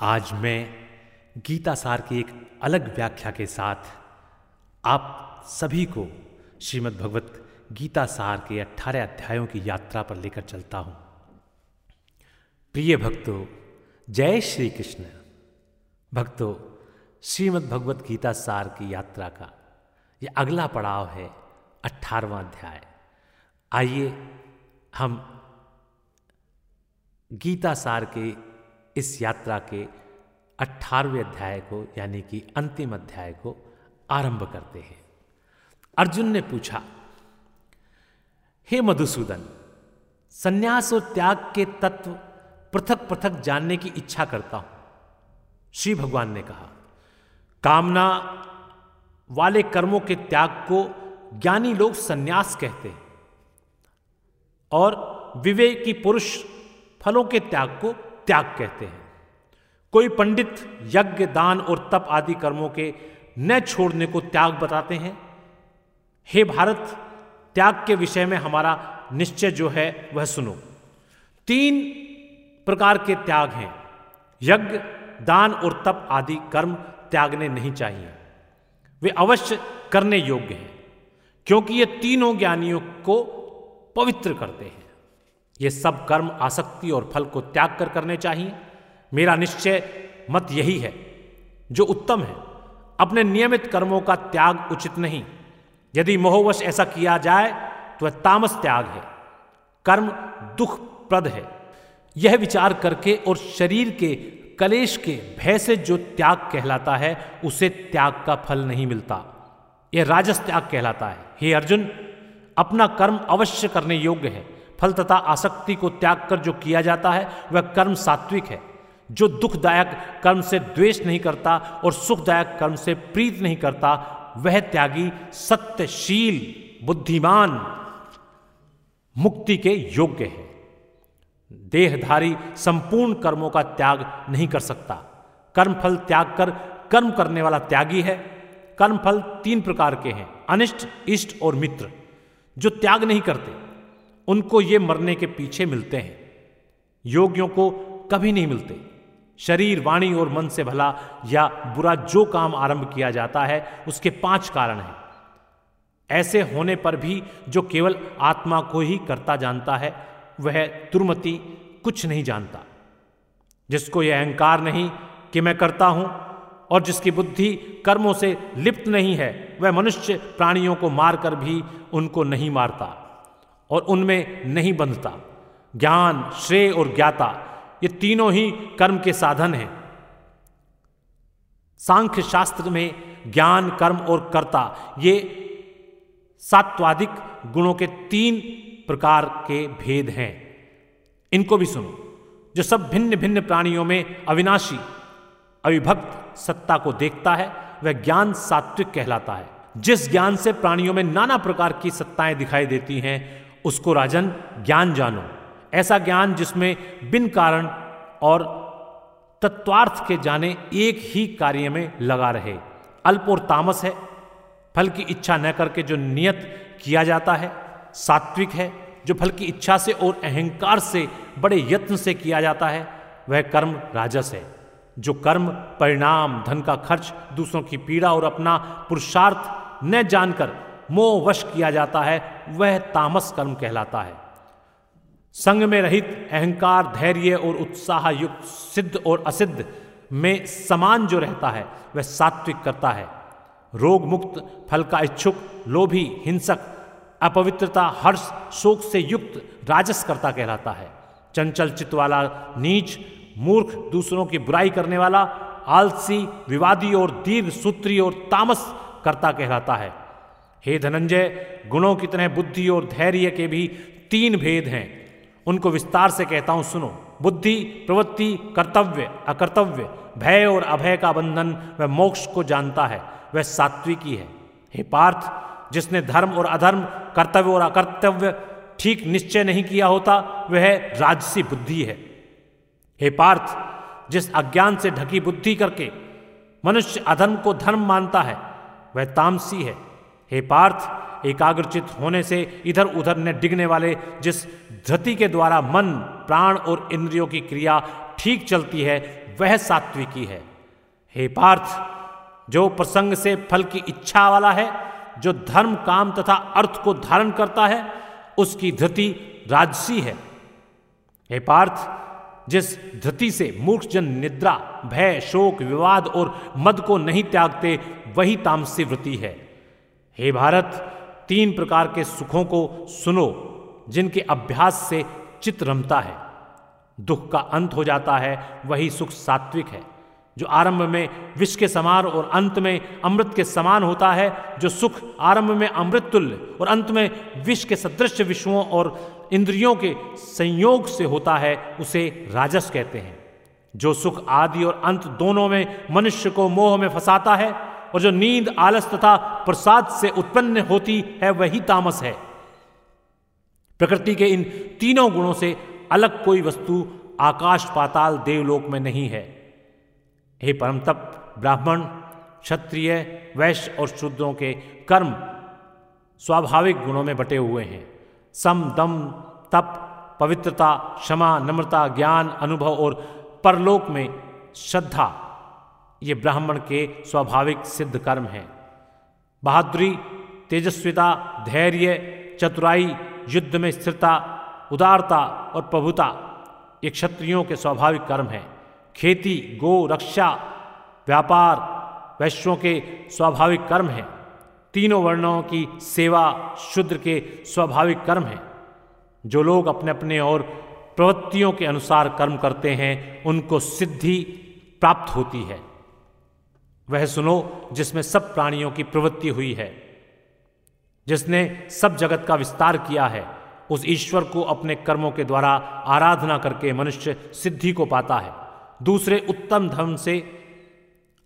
आज मैं गीता सार की एक अलग व्याख्या के साथ आप सभी को श्रीमद् भगवत गीता सार के अठारह अध्यायों की यात्रा पर लेकर चलता हूँ। प्रिय भक्तों, जय श्री कृष्ण भक्तों, श्रीमद् भगवत गीता सार की यात्रा का यह अगला पड़ाव है अठारवा अध्याय। आइए हम गीता सार के इस यात्रा के अठारहवें अध्याय को, यानी कि अंतिम अध्याय को आरंभ करते हैं। अर्जुन ने पूछा, हे मधुसूदन, सन्यास और त्याग के तत्व पृथक पृथक जानने की इच्छा करता हूँ। श्री भगवान ने कहा, कामना वाले कर्मों के त्याग को ज्ञानी लोग सन्यास कहते हैं और विवेकी पुरुष फलों के त्याग को त्याग कहते हैं। कोई पंडित यज्ञ, दान और तप आदि कर्मों के न छोड़ने को त्याग बताते हैं। हे भारत, त्याग के विषय में हमारा निश्चय जो है, वह सुनो। तीन प्रकार के त्याग हैं। यज्ञ, दान और तप आदि कर्म त्यागने नहीं चाहिए। वे अवश्य करने योग्य हैं, क्योंकि ये तीनों ज्ञानियों को पवित्र करते हैं। ये सब कर्म, आसक्ति और फल को त्याग कर करने चाहिए। मेरा निश्चय मत यही है, जो उत्तम है। अपने नियमित कर्मों का त्याग उचित नहीं। यदि मोहवश ऐसा किया जाए तो वह तामस त्याग है। कर्म दुखप्रद है। यह विचार करके और शरीर के कलेश के भय से जो त्याग कहलाता है, उसे त्याग का फल नहीं मिलता। यह राजस त्याग कहलाता है। हे अर्जुन, अपना कर्म अवश्य करने योग्य है। फल तथा आसक्ति को त्याग कर जो किया जाता है, वह कर्म सात्विक है। जो दुखदायक कर्म से द्वेष नहीं करता और सुखदायक कर्म से प्रीत नहीं करता, वह त्यागी सत्यशील, बुद्धिमान, मुक्ति के योग्य है। देहधारी संपूर्ण कर्मों का त्याग नहीं कर सकता। कर्मफल त्याग कर कर्म करने वाला त्यागी है। कर्मफल तीन प्रकार के हैं, अनिष्ट, इष्ट और मित्र। जो त्याग नहीं करते उनको ये मरने के पीछे मिलते हैं। योगियों को कभी नहीं मिलते। शरीर, वाणी और मन से भला या बुरा जो काम आरंभ किया जाता है, उसके पाँच कारण हैं। ऐसे होने पर भी जो केवल आत्मा को ही करता जानता है, वह दुर्मति कुछ नहीं जानता। जिसको यह अहंकार नहीं कि मैं करता हूँ और जिसकी बुद्धि कर्मों से लिप्त नहीं है, वह मनुष्य प्राणियों को मारकर भी उनको नहीं मारता। और उनमें नहीं बंधता। ज्ञान, श्रेय और ज्ञाता, ये तीनों ही कर्म के साधन हैं। सांख्य शास्त्र में ज्ञान, कर्म और कर्ता, ये सात्वादिक गुणों के तीन प्रकार के भेद हैं। इनको भी सुनो, जो सब भिन्न भिन्न प्राणियों में अविनाशी, अविभक्त सत्ता को देखता है, वह ज्ञान सात्विक कहलाता है। जिस ज्ञान से प्राणियों में नाना प्रकार की सत्ताएँ दिखाई देती हैं उसको राजन, ज्ञान जानो। ऐसा ज्ञान जिसमें बिन कारण और तत्वार्थ के जाने एक ही कार्य में लगा रहे। अल्प और तामस है। फल की इच्छा न करके जो नियत किया जाता है, सात्विक है। जो फल की इच्छा से और अहंकार से, बड़े यत्न से किया जाता है, वह कर्म राजस है। जो कर्म, परिणाम, धन का खर्च, दूसरों की पीड़ा और अपना पुरुषार्थ न जानकर मोहवश किया जाता है, वह तामस कर्म कहलाता है। संग में रहित अहंकार, धैर्य और उत्साह युक्त, सिद्ध और असिद्ध में समान जो रहता है, वह सात्विक करता है। रोग मुक्त, फल का इच्छुक, लोभी, हिंसक, अपवित्रता, हर्ष, शोक से युक्त, राजस करता कहलाता है। चंचल चित्त वाला, नीच, मूर्ख, दूसरों की बुराई करने वाला, आलसी, विवादी और दीर्घ सूत्री और तामस करता कहलाता है। हे धनंजय, गुणों की तरह बुद्धि और धैर्य के भी तीन भेद हैं। उनको विस्तार से कहता हूँ, सुनो। बुद्धि, प्रवृत्ति, कर्तव्य, अकर्तव्य, भय और अभय का बंधन वह मोक्ष को जानता है, वह सात्विकी है। हे पार्थ, जिसने धर्म और अधर्म, कर्तव्य और अकर्तव्य ठीक निश्चय नहीं किया होता, वह राजसी बुद्धि है। हे पार्थ, जिस अज्ञान से ढकी बुद्धि करके मनुष्य अधर्म को धर्म मानता है, वह तामसी है। हे पार्थ, एकाग्रचित होने से इधर उधर न डिगने वाले जिस धृति के द्वारा मन, प्राण और इंद्रियों की क्रिया ठीक चलती है, वह सात्विकी है। हे पार्थ, जो प्रसंग से फल की इच्छा वाला है, जो धर्म, काम तथा अर्थ को धारण करता है, उसकी धृति राजसी है। हे पार्थ, जिस धृति से मूर्खजन निद्रा, भय, शोक, विवाद और मद को नहीं त्यागते, वही तामसी वृत्ति है। हे भारत, तीन प्रकार के सुखों को सुनो, जिनके अभ्यास से चित्त रमता है। दुख का अंत हो जाता है, वही सुख सात्विक है, जो आरंभ में विष के समान और अंत में अमृत के समान होता है, जो सुख आरंभ में अमृत तुल्य और अंत में विष के सदृश विश्वों और इंद्रियों के संयोग से होता है, उसे राजस कहते हैं। जो सुख आदि और अंत दोनों में मनुष्य को मोह में फंसाता है और जो नींद आलस तथा प्रसाद से उत्पन्न होती है, वही तामस है। प्रकृति के इन तीनों गुणों से अलग कोई वस्तु आकाश पाताल देवलोक में नहीं है। हे परम तप, ब्राह्मण, क्षत्रिय, वैश्य और शूद्रों के कर्म स्वाभाविक गुणों में बटे हुए हैं। सम, दम, तप, पवित्रता, क्षमा, नम्रता, ज्ञान, अनुभव और परलोक में श्रद्धा ये ब्राह्मण के स्वाभाविक सिद्ध कर्म हैं। बहादुरी, तेजस्विता, धैर्य, चतुराई, युद्ध में स्थिरता, उदारता और प्रभुता, ये क्षत्रियों के स्वाभाविक कर्म हैं। खेती, गो, रक्षा, व्यापार, वैश्यों के स्वाभाविक कर्म हैं। तीनों वर्णों की सेवा शूद्र के स्वाभाविक कर्म हैं। जो लोग अपने अपने और प्रवृत्तियों के अनुसार कर्म करते हैं, उनको सिद्धि प्राप्त होती है। वह सुनो, जिसमें सब प्राणियों की प्रवृत्ति हुई है, जिसने सब जगत का विस्तार किया है, उस ईश्वर को अपने कर्मों के द्वारा आराधना करके मनुष्य सिद्धि को पाता है। दूसरे उत्तम धर्म से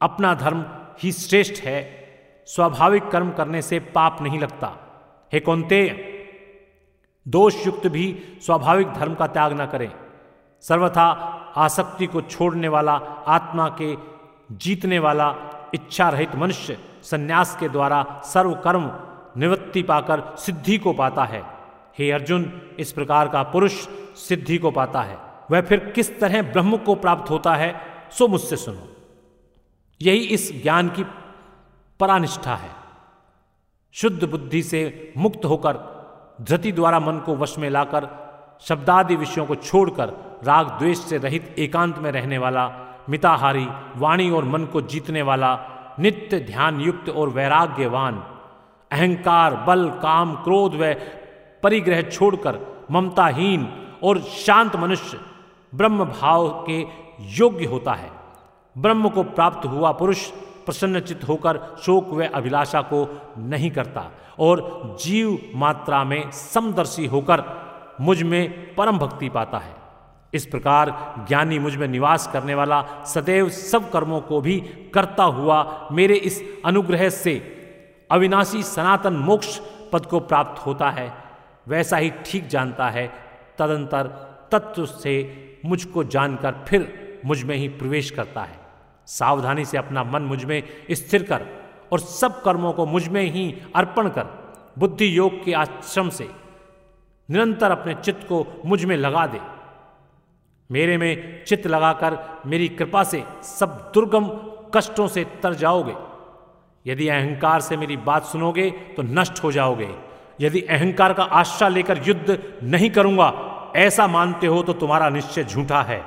अपना धर्म ही श्रेष्ठ है, स्वाभाविक कर्म करने से पाप नहीं लगता। हे कौनते दोष युक्त भी स्वाभाविक धर्म का त्याग न करें। सर्वथा आसक्ति को छोड़ने वाला, आत्मा के जीतने वाला इच्छा रहित मनुष्य संन्यास के द्वारा सर्व कर्म निवृत्ति पाकर सिद्धि को पाता है। हे अर्जुन, इस प्रकार का पुरुष सिद्धि को पाता है। वह फिर किस तरह ब्रह्म को प्राप्त होता है, सो मुझसे सुनो। यही इस ज्ञान की परानिष्ठा है। शुद्ध बुद्धि से मुक्त होकर धृति द्वारा मन को वश में लाकर शब्दादि विषयों को छोड़कर राग द्वेष से रहित एकांत में रहने वाला मिताहारी वाणी और मन को जीतने वाला, नित्य ध्यान युक्त और वैराग्यवान। अहंकार, बल, काम, क्रोध व परिग्रह छोड़कर ममताहीन और शांत मनुष्य ब्रह्म भाव के योग्य होता है। ब्रह्म को प्राप्त हुआ पुरुष प्रसन्नचित होकर शोक व अभिलाषा को नहीं करता और जीव मात्रा में समदर्शी होकर मुझमें परम भक्ति पाता है। इस प्रकार ज्ञानी मुझमें निवास करने वाला सदैव सब कर्मों को भी करता हुआ मेरे इस अनुग्रह से अविनाशी सनातन मोक्ष पद को प्राप्त होता है। वैसा ही ठीक जानता है। तदंतर तत्व से मुझको जानकर फिर मुझमें ही प्रवेश करता है। सावधानी से अपना मन मुझमें स्थिर कर और सब कर्मों को मुझमें ही अर्पण कर बुद्धि योग के आश्रम से निरंतर अपने चित्त को मुझमें लगा दे। मेरे में चित्त लगाकर मेरी कृपा से सब दुर्गम कष्टों से तर जाओगे। यदि अहंकार से मेरी बात सुनोगे तो नष्ट हो जाओगे। यदि अहंकार का आश्रय लेकर युद्ध नहीं करूँगा, ऐसा मानते हो तो तुम्हारा निश्चय झूठा है।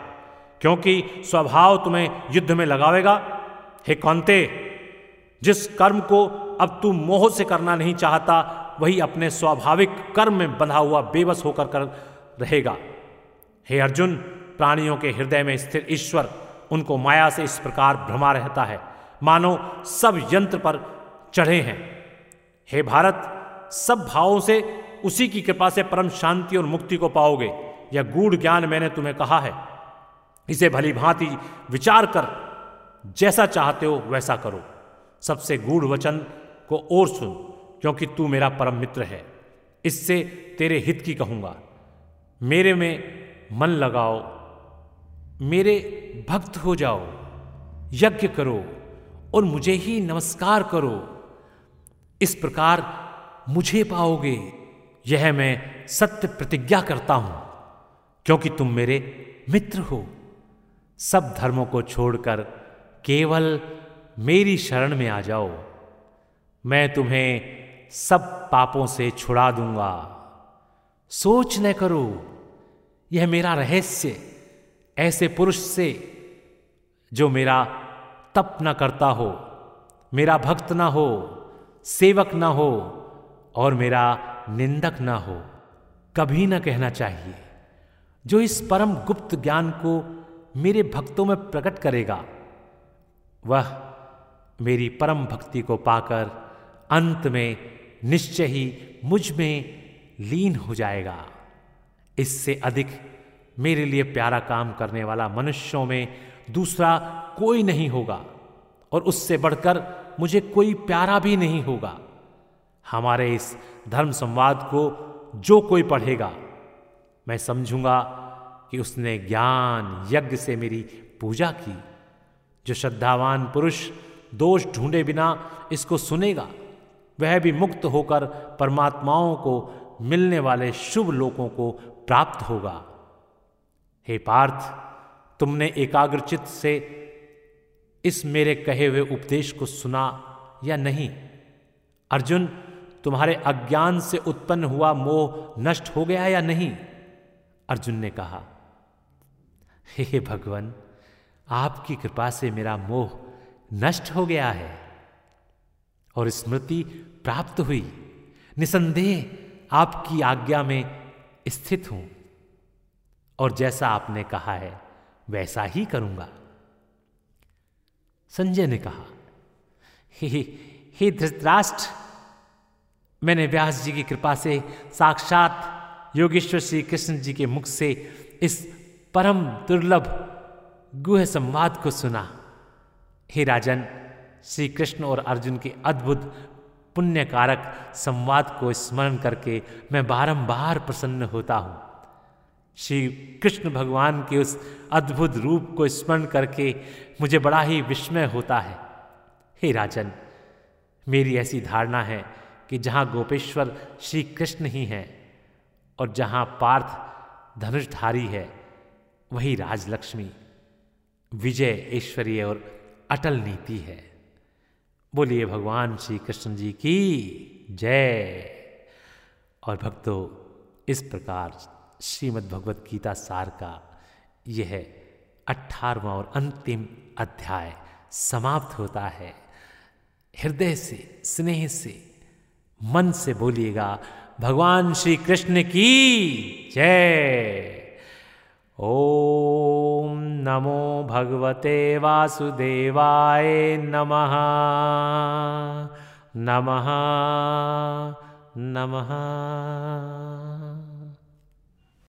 क्योंकि स्वभाव तुम्हें युद्ध में लगावेगा। हे कौनते, जिस कर्म को अब तू मोह से करना नहीं चाहता, वही अपने स्वाभाविक कर्म में बंधा हुआ बेबस होकर कर रहेगा। हे अर्जुन प्राणियों के हृदय में स्थिर ईश्वर उनको माया से इस प्रकार भ्रमा रहता है। मानो सब यंत्र पर चढ़े हैं। हे भारत, सब भावों से उसी की कृपा से परम शांति और मुक्ति को पाओगे। यह गूढ़ ज्ञान मैंने तुम्हें कहा है। इसे भली भांति विचार कर, जैसा चाहते हो वैसा करो। सबसे गूढ़ वचन को और सुन, क्योंकि तू मेरा परम मित्र है। इससे तेरे हित की कहूँगा। मेरे में मन लगाओ मेरे भक्त हो जाओ, यज्ञ करो और मुझे ही नमस्कार करो। इस प्रकार मुझे पाओगे, यह मैं सत्य प्रतिज्ञा करता हूँ, क्योंकि तुम मेरे मित्र हो। सब धर्मों को छोड़कर केवल मेरी शरण में आ जाओ। मैं तुम्हें सब पापों से छुड़ा दूँगा। सोच न करो, यह मेरा रहस्य। ऐसे पुरुष से जो मेरा तप न करता हो, मेरा भक्त ना हो, सेवक ना हो और मेरा निंदक ना हो, कभी ना कहना चाहिए। जो इस परम गुप्त ज्ञान को मेरे भक्तों में प्रकट करेगा, वह मेरी परम भक्ति को पाकर अंत में निश्चय ही मुझमें लीन हो जाएगा। इससे अधिक मेरे लिए प्यारा काम करने वाला मनुष्यों में दूसरा कोई नहीं होगा, और उससे बढ़कर मुझे कोई प्यारा भी नहीं होगा। हमारे इस धर्म संवाद को जो कोई पढ़ेगा, मैं समझूँगा कि उसने ज्ञान यज्ञ से मेरी पूजा की, जो श्रद्धावान पुरुष दोष ढूंढे बिना इसको सुनेगा, वह भी मुक्त होकर परमात्माओं को मिलने वाले शुभ लोगों को प्राप्त होगा। हे पार्थ, तुमने एकाग्रचित से इस मेरे कहे हुए उपदेश को सुना या नहीं? अर्जुन, तुम्हारे अज्ञान से उत्पन्न हुआ मोह नष्ट हो गया या नहीं? अर्जुन ने कहा, हे भगवान, आपकी कृपा से मेरा मोह नष्ट हो गया है और स्मृति प्राप्त हुई। निसंदेह आपकी आज्ञा में स्थित हूँ। और जैसा आपने कहा है, वैसा ही करूँगा। संजय ने कहा, हे हे धृतराष्ट्र, मैंने व्यास जी की कृपा से साक्षात योगेश्वर श्री कृष्ण जी के मुख से इस परम दुर्लभ गुह संवाद को सुना। हे राजन, श्री कृष्ण और अर्जुन के अद्भुत पुण्यकारक संवाद को स्मरण करके मैं बारंबार प्रसन्न होता हूँ। श्री कृष्ण भगवान के उस अद्भुत रूप को स्मरण करके मुझे बड़ा ही विस्मय होता है। हे राजन, मेरी ऐसी धारणा है कि जहाँ गोपेश्वर श्री कृष्ण ही हैं और जहाँ पार्थ धनुषधारी है, वही राजलक्ष्मी, विजय ऐश्वर्य और अटल नीति है। बोलिए भगवान श्री कृष्ण जी की जय। और भक्तों, इस प्रकार श्रीमद् भगवत गीता सार का यह अठारवा और अंतिम अध्याय समाप्त होता है। हृदय से, स्नेह से, मन से बोलिएगा, भगवान श्री कृष्ण की जय। ओम नमो भगवते वासुदेवाय नमः। नमः। नमः।